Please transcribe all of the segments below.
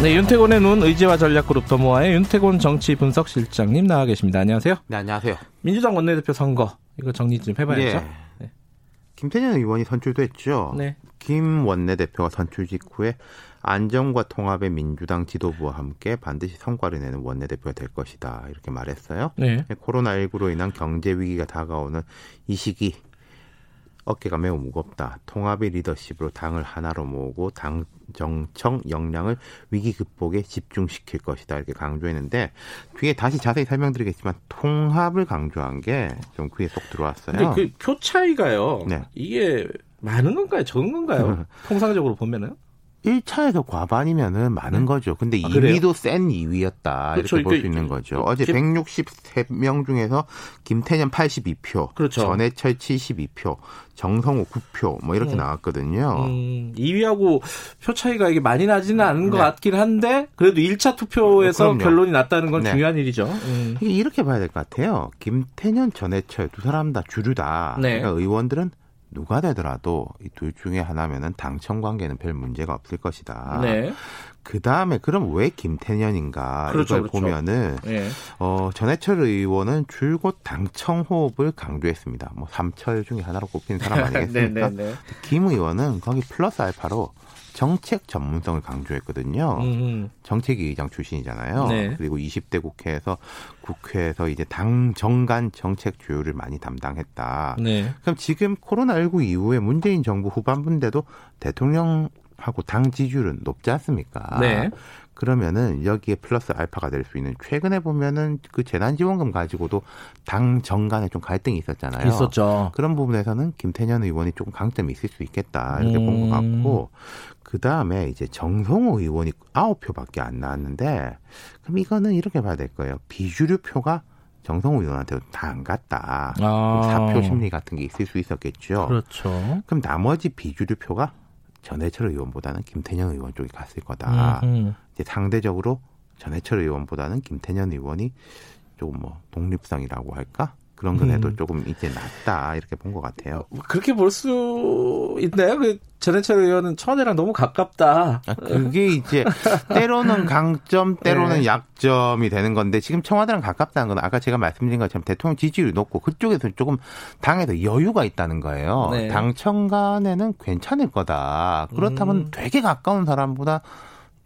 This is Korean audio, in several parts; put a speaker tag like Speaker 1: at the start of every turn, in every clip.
Speaker 1: 네, 윤태곤의 눈 의지와 전략그룹 더모아의 윤태곤 정치 분석 실장님 나와 계십니다. 안녕하세요.
Speaker 2: 네, 안녕하세요.
Speaker 1: 민주당 원내대표 선거 이거 정리 좀 해봐야죠.
Speaker 2: 예.
Speaker 1: 네.
Speaker 2: 김태년 의원이 선출됐죠.
Speaker 1: 네.
Speaker 2: 김 원내대표가 선출 직후에 안정과 통합의 민주당 지도부와 함께 반드시 성과를 내는 원내대표가 될 것이다. 이렇게 말했어요.
Speaker 1: 네.
Speaker 2: 코로나19로 인한 경제 위기가 다가오는 이 시기 어깨가 매우 무겁다. 통합의 리더십으로 당을 하나로 모으고 당 정청 역량을 위기 극복에 집중시킬 것이다. 이렇게 강조했는데 뒤에 다시 자세히 설명드리겠지만 통합을 강조한 게 좀 귀에 쏙 들어왔어요.
Speaker 1: 근데 그 표 차이가요.
Speaker 2: 네.
Speaker 1: 이게 많은 건가요? 적은 건가요? 통상적으로 보면은.
Speaker 2: 1차에서 과반이면은 많은
Speaker 1: 네.
Speaker 2: 거죠. 근데
Speaker 1: 아, 그래요?
Speaker 2: 2위도 센 2위였다.
Speaker 1: 그렇죠.
Speaker 2: 이렇게 볼 수 있는 거죠.
Speaker 1: 그
Speaker 2: 어제
Speaker 1: 집-
Speaker 2: 163명 중에서 김태년 82표,
Speaker 1: 그렇죠.
Speaker 2: 전해철 72표, 정성호 9표 뭐 이렇게
Speaker 1: 음.
Speaker 2: 나왔거든요.
Speaker 1: 음, 2위하고 표 차이가 이게 많이 나지는 않은 것
Speaker 2: 네.
Speaker 1: 같긴 한데 그래도 1차 투표에서
Speaker 2: 그럼요.
Speaker 1: 결론이 났다는 건
Speaker 2: 네.
Speaker 1: 중요한 일이죠. 음.
Speaker 2: 이게 이렇게 봐야 될 것 같아요. 김태년, 전해철 두 사람 다 주류다.
Speaker 1: 네.
Speaker 2: 그러니까 의원들은 누가 되더라도 이 둘 중에 하나면은 당청 관계는 별 문제가 없을 것이다.
Speaker 1: 네.
Speaker 2: 그 다음에 그럼 왜 김태년인가
Speaker 1: 그렇죠,
Speaker 2: 이걸
Speaker 1: 그렇죠.
Speaker 2: 보면은
Speaker 1: 네.
Speaker 2: 어, 전해철 의원은 줄곧 당청 호흡을 강조했습니다. 뭐 삼철 중에 하나로 꼽힌 사람 아니겠습니까?
Speaker 1: 네, 네, 네.
Speaker 2: 김 의원은 거기 플러스 알파로 정책 전문성을 강조했거든요.
Speaker 1: 음,
Speaker 2: 정책위 의장 출신이잖아요.
Speaker 1: 네.
Speaker 2: 그리고 20대 국회에서 국회에서 이제 당 정간 정책 주요를 많이 담당했다.
Speaker 1: 네.
Speaker 2: 그럼 지금 코로나19 이후에 문재인 정부 후반부인데도 대통령 하고 당 지지율은 높지 않습니까?
Speaker 1: 네.
Speaker 2: 그러면은 여기에 플러스 알파가 될 수 있는 최근에 보면은 그 재난지원금 가지고도 당 정간에 좀 갈등이 있었잖아요.
Speaker 1: 있었죠.
Speaker 2: 그런 부분에서는 김태년 의원이 조금 강점이 있을 수 있겠다 이렇게 본것
Speaker 1: 음.
Speaker 2: 같고 그 다음에 이제 정성호 의원이 아홉 표밖에 안 나왔는데 그럼 이거는 이렇게 봐야 될 거예요. 비주류 표가 정성호 의원한테 다안 갔다.
Speaker 1: 아.
Speaker 2: 사표 심리 같은 게 있을 수 있었겠죠.
Speaker 1: 그렇죠.
Speaker 2: 그럼 나머지 비주류 표가 전해철 의원보다는 김태년 의원 쪽에 갔을 거다.
Speaker 1: 음,
Speaker 2: 이제 상대적으로 전해철 의원보다는 김태년 의원이 조금 뭐 독립성이라고 할까 그런 것에도
Speaker 1: 음.
Speaker 2: 조금 이제 낫다 이렇게 본 것 같아요.
Speaker 1: 음. 그렇게 볼 수 있나요? 그 전해철 의원은 청와대랑 너무 가깝다.
Speaker 2: 아, 그게 이제 때로는 강점, 때로는
Speaker 1: 네.
Speaker 2: 약점이 되는 건데 지금 청와대랑 가깝다는 건 아까 제가 말씀드린 것처럼 대통령 지지율이 높고 그쪽에서 조금 당에서 여유가 있다는 거예요.
Speaker 1: 네.
Speaker 2: 당청 간에는 괜찮을 거다. 그렇다면
Speaker 1: 음.
Speaker 2: 되게 가까운 사람보다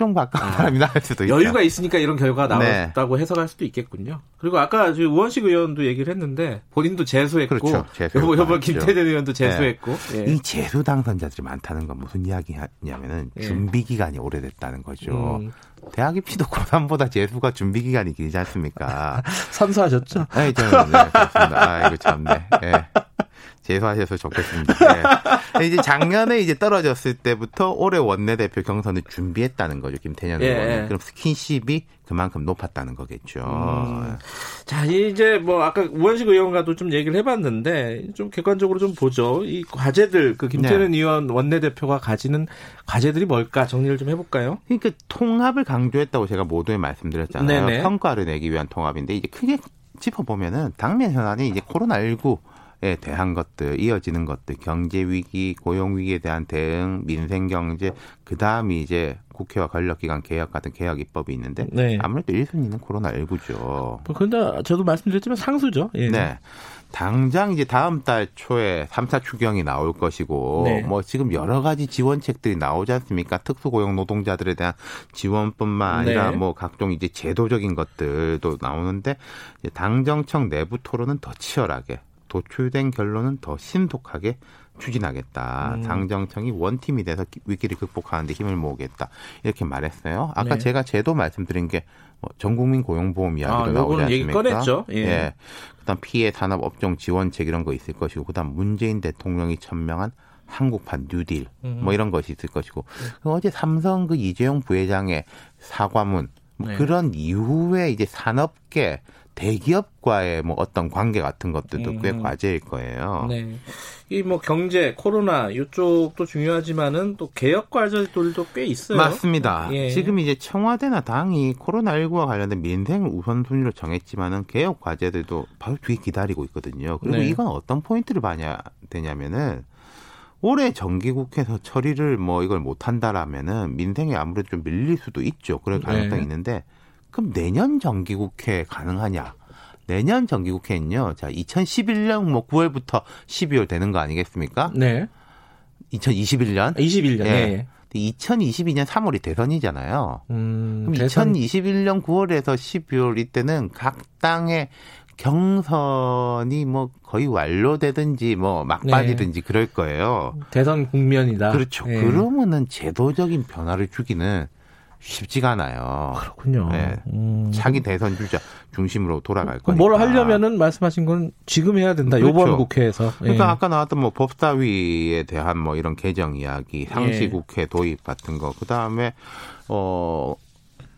Speaker 2: 좀 가까운 사람이 나을 수도 있다.
Speaker 1: 여유가 있으니까 이런 결과가
Speaker 2: 네.
Speaker 1: 나왔다고 해석할 수도 있겠군요. 그리고 아까 저 우원식 의원도 얘기를 했는데 본인도 재수했고
Speaker 2: 그렇죠.
Speaker 1: 여보. 김태년 의원도 재수했고 예.
Speaker 2: 이 재수 당선자들이 많다는 건 무슨 이야기냐면은
Speaker 1: 예.
Speaker 2: 준비 기간이 오래됐다는 거죠.
Speaker 1: 음,
Speaker 2: 대학 입시도 고3보다 재수가 준비 기간이 길지 않습니까?
Speaker 1: 선수하셨죠?
Speaker 2: 아이, 저는, 네, 그렇습니다. 아이고, 참네. 예. 재수하셔서 좋겠습니다. 예. 이제 작년에 이제 떨어졌을 때부터 올해 원내대표 경선을 준비했다는 거죠, 김태년
Speaker 1: 예,
Speaker 2: 의원은.
Speaker 1: 예.
Speaker 2: 그럼 스킨십이 그만큼 높았다는 거겠죠.
Speaker 1: 음. 자, 이제 뭐 아까 우원식 의원과도 좀 얘기를 해봤는데 좀 객관적으로 좀 보죠. 이 과제들 그 김태년
Speaker 2: 네.
Speaker 1: 의원 원내대표가 가지는 과제들이 뭘까 정리를 좀 해볼까요?
Speaker 2: 그러니까 통합을 강조했다고 제가 모두에 말씀드렸잖아요.
Speaker 1: 네네.
Speaker 2: 성과를 내기 위한 통합인데 이제 크게 짚어보면은 당면 현안이 이제 코로나19 에 대한 것들, 이어지는 것들, 경제 위기, 고용 위기에 대한 대응, 민생 경제, 그 다음이 이제 국회와 권력기관 개혁 같은 개혁 입법이 있는데
Speaker 1: 네.
Speaker 2: 아무래도 1순위는 코로나 19죠.
Speaker 1: 뭐 근데 저도 말씀드렸지만 상수죠. 예.
Speaker 2: 네. 당장 이제 다음 달 초에 3차 추경이 나올 것이고
Speaker 1: 네.
Speaker 2: 뭐 지금 여러 가지 지원책들이 나오지 않습니까? 특수고용 노동자들에 대한 지원뿐만 아니라
Speaker 1: 네.
Speaker 2: 뭐 각종 이제 제도적인 것들도 나오는데 이제 당정청 내부 토론은 더 치열하게 도출된 결론은 더 신속하게 추진하겠다.
Speaker 1: 음.
Speaker 2: 당정청이 원팀이 돼서 기- 위기를 극복하는데 힘을 모으겠다. 이렇게 말했어요. 아까
Speaker 1: 네.
Speaker 2: 제가 제도 말씀드린 게뭐 전국민 고용보험 이야기도
Speaker 1: 아,
Speaker 2: 나오지
Speaker 1: 요거는 얘기
Speaker 2: 않습니까?
Speaker 1: 꺼냈죠. 예.
Speaker 2: 그다음 피해 산업 업종 지원책 이런 거 있을 것이고 그다음 문재인 대통령이 천명한 한국판 뉴딜
Speaker 1: 음.
Speaker 2: 뭐 이런 것이 있을 것이고 어제 삼성 그 이재용 부회장의 사과문 뭐
Speaker 1: 네.
Speaker 2: 그런 이후에 이제 산업계 대기업과의 뭐 어떤 관계 같은 것들도 꽤
Speaker 1: 음.
Speaker 2: 과제일 거예요.
Speaker 1: 네. 이 뭐 경제, 코로나 이쪽도 중요하지만은 또 개혁 과제들도 꽤 있어요.
Speaker 2: 맞습니다.
Speaker 1: 예.
Speaker 2: 지금 이제 청와대나 당이 코로나19와 관련된 민생을 우선순위로 정했지만은 개혁 과제들도 바로 뒤에 기다리고 있거든요. 그리고
Speaker 1: 네.
Speaker 2: 이건 어떤 포인트를 봐야 되냐면은 올해 정기국회에서 처리를 뭐 이걸 못한다라면은 민생이 아무래도 좀 밀릴 수도 있죠. 그럴 가능성이
Speaker 1: 네.
Speaker 2: 있는데 그럼 내년 정기국회 가능하냐? 내년 정기국회는요. 자, 2011년 뭐 9월부터 12월 되는 거 아니겠습니까?
Speaker 1: 네.
Speaker 2: 2021년
Speaker 1: 21년.
Speaker 2: 예.
Speaker 1: 네.
Speaker 2: 2022년 3월이 대선이잖아요.
Speaker 1: 음,
Speaker 2: 그럼
Speaker 1: 대선
Speaker 2: 2021년 9월에서 12월 이때는 각 당의 경선이 뭐 거의 완료되든지 뭐 막바지든지 그럴 거예요.
Speaker 1: 대선 국면이다.
Speaker 2: 그렇죠.
Speaker 1: 예.
Speaker 2: 그러면은 제도적인 변화를 주기는 쉽지가 않아요.
Speaker 1: 그렇군요.
Speaker 2: 네.
Speaker 1: 음.
Speaker 2: 차기 대선 주자 중심으로 돌아갈 거니까.
Speaker 1: 뭘 하려면은 말씀하신 건 지금 해야 된다.
Speaker 2: 그렇죠.
Speaker 1: 요번 국회에서.
Speaker 2: 그러니까
Speaker 1: 예.
Speaker 2: 아까 나왔던 뭐 법사위에 대한 뭐 이런 개정 이야기,
Speaker 1: 예.
Speaker 2: 상시 국회 도입 같은 거, 그 다음에 어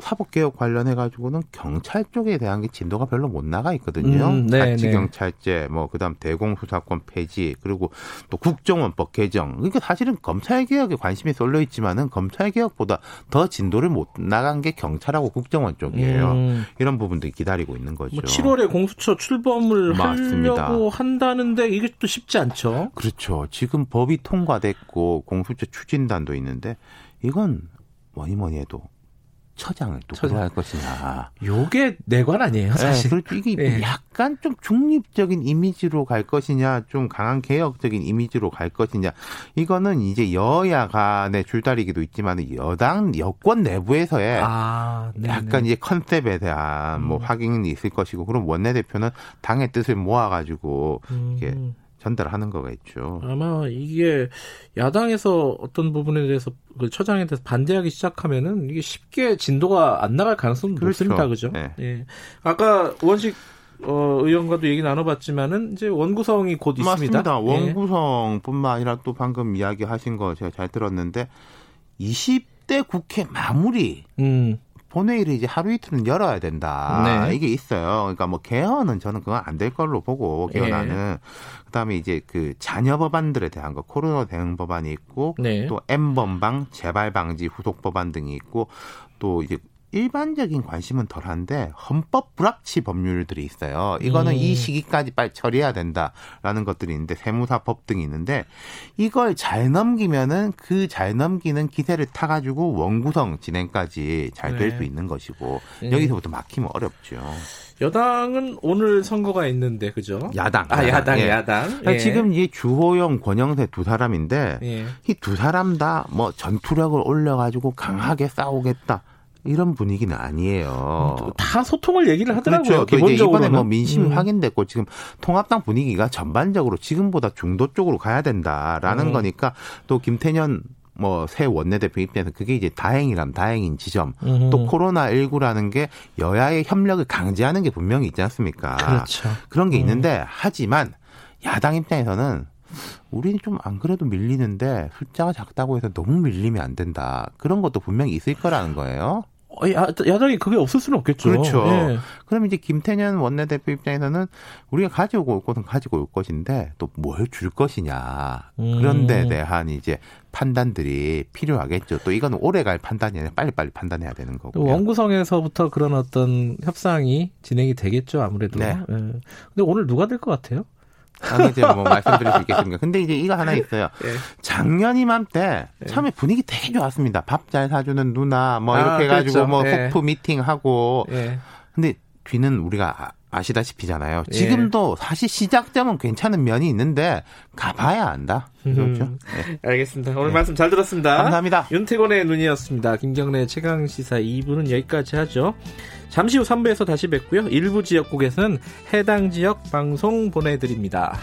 Speaker 2: 사법개혁 관련해 가지고는 경찰 쪽에 대한 게 진도가 별로 못 나가 있거든요.
Speaker 1: 음, 네,
Speaker 2: 자치경찰제, 뭐 그 다음 대공수사권 폐지, 그리고 또 국정원법 개정. 그러니까 사실은 검찰 개혁에 관심이 쏠려 있지만은 검찰 개혁보다 더 진도를 못 나간 게 경찰하고 국정원 쪽이에요.
Speaker 1: 음.
Speaker 2: 이런 부분들이 기다리고 있는 거죠.
Speaker 1: 뭐 7월에 공수처 출범을
Speaker 2: 맞습니다.
Speaker 1: 하려고 한다는데 이게 또 쉽지 않죠.
Speaker 2: 그렇죠. 지금 법이 통과됐고 공수처 추진단도 있는데 이건 뭐니 뭐니 해도 처장을 또
Speaker 1: 처장.
Speaker 2: 할 것이냐.
Speaker 1: 요게 내관 아니에요, 사실.
Speaker 2: 네, 그렇죠. 이게
Speaker 1: 예.
Speaker 2: 약간 좀 중립적인 이미지로 갈 것이냐, 좀 강한 개혁적인 이미지로 갈 것이냐. 이거는 이제 여야 간의 줄다리기도 있지만 여당 여권 내부에서의
Speaker 1: 아, 네.
Speaker 2: 약간 이제 컨셉에 대한 뭐
Speaker 1: 음.
Speaker 2: 확인이 있을 것이고, 그럼 원내대표는 당의 뜻을 모아 가지고
Speaker 1: 음.
Speaker 2: 이게 전달하는 거가 있죠.
Speaker 1: 아마 이게 야당에서 어떤 부분에 대해서 그 처장에 대해서 반대하기 시작하면은 이게 쉽게 진도가 안 나갈 가능성이
Speaker 2: 그렇죠.
Speaker 1: 높습니다. 그죠?
Speaker 2: 네.
Speaker 1: 예. 아까 원식 어, 의원과도 얘기 나눠봤지만은 이제 원구성이 곧 있습니다.
Speaker 2: 맞습니다.
Speaker 1: 예.
Speaker 2: 원구성뿐만 아니라 또 방금 이야기하신 거 제가 잘 들었는데 20대 국회 마무리
Speaker 1: 음.
Speaker 2: 본회의를 이제 하루 이틀은 열어야 된다.
Speaker 1: 네.
Speaker 2: 이게 있어요. 그러니까 뭐 개헌은 저는 그건 안 될 걸로 보고
Speaker 1: 예.
Speaker 2: 개헌안은 그다음에 이제 그 자녀 법안들에 대한 거 코로나 대응 법안이 있고
Speaker 1: 네.
Speaker 2: 또 M번방 재발 방지 후속 법안 등이 있고 또 이제 일반적인 관심은 덜한데 헌법 불합치 법률들이 있어요. 이거는
Speaker 1: 음.
Speaker 2: 이 시기까지 빨리 처리해야 된다라는 것들이 있는데 세무사법 등이 있는데 이걸 잘 넘기면은 그 잘 넘기는 기세를 타가지고 원구성 진행까지 잘될
Speaker 1: 네.
Speaker 2: 수 있는 것이고
Speaker 1: 네.
Speaker 2: 여기서부터 막히면 어렵죠.
Speaker 1: 여당은 오늘 선거가 있는데 그죠?
Speaker 2: 야당.
Speaker 1: 아 야당
Speaker 2: 예.
Speaker 1: 야당.
Speaker 2: 아니,
Speaker 1: 예.
Speaker 2: 지금 이 주호영, 권영세 두 사람인데
Speaker 1: 예.
Speaker 2: 이두 사람 다 뭐 전투력을 올려가지고 강하게 싸우겠다 이런 분위기는 아니에요.
Speaker 1: 다 소통을 얘기를 하더라고요.
Speaker 2: 그렇죠. 또 이제
Speaker 1: 기본적으로
Speaker 2: 이번에 뭐 민심이
Speaker 1: 음.
Speaker 2: 확인됐고 지금 통합당 분위기가 전반적으로 지금보다 중도 쪽으로 가야 된다라는
Speaker 1: 음.
Speaker 2: 거니까 또 김태년 뭐새 원내대표 입장에서 그게 이제 다행이란 다행인 지점.
Speaker 1: 음.
Speaker 2: 또 코로나 19라는 게 여야의 협력을 강제하는 게 분명히 있지 않습니까?
Speaker 1: 그렇죠.
Speaker 2: 그런 게
Speaker 1: 음.
Speaker 2: 있는데 하지만 야당 입장에서는 우리는 좀 안 그래도 밀리는데 숫자가 작다고 해서 너무 밀리면 안 된다. 그런 것도 분명히 있을 거라는 거예요.
Speaker 1: 어, 야, 야당이 그게 없을 수는 없겠죠.
Speaker 2: 그렇죠.
Speaker 1: 예.
Speaker 2: 그럼 이제 김태년 원내대표 입장에서는 우리가 가지고 올 것은 가지고 올 것인데 또 뭘 줄 것이냐
Speaker 1: 음.
Speaker 2: 그런 데 대한 이제 판단들이 필요하겠죠. 또 이건 오래 갈 판단이 아니라 빨리빨리 판단해야 되는
Speaker 1: 또
Speaker 2: 거고요.
Speaker 1: 원구성에서부터 그런 어떤 협상이 진행이 되겠죠, 아무래도.
Speaker 2: 네.
Speaker 1: 예. 근데 오늘 누가 될 것 같아요?
Speaker 2: 아니 이제 뭐 말씀드릴 수 있겠습니까? 근데 이제 이거 하나 있어요.
Speaker 1: 예.
Speaker 2: 작년 이맘때
Speaker 1: 네.
Speaker 2: 처음에 분위기 되게 좋았습니다. 밥 잘 사주는 누나 뭐
Speaker 1: 아,
Speaker 2: 이렇게 해가지고
Speaker 1: 그렇죠.
Speaker 2: 뭐
Speaker 1: 예.
Speaker 2: 호프 미팅하고
Speaker 1: 예.
Speaker 2: 근데 뒤는 우리가 아- 아시다시피잖아요.
Speaker 1: 예.
Speaker 2: 지금도 사실 시작점은 괜찮은 면이 있는데 가봐야 안다. 그렇죠.
Speaker 1: 음.
Speaker 2: 네.
Speaker 1: 알겠습니다. 오늘 말씀 잘 들었습니다.
Speaker 2: 감사합니다.
Speaker 1: 윤태곤의 눈이었습니다. 김경래 최강 시사 2부는 여기까지 하죠. 잠시 후 3부에서 다시 뵙고요. 일부 지역국에서는 해당 지역 방송 보내드립니다.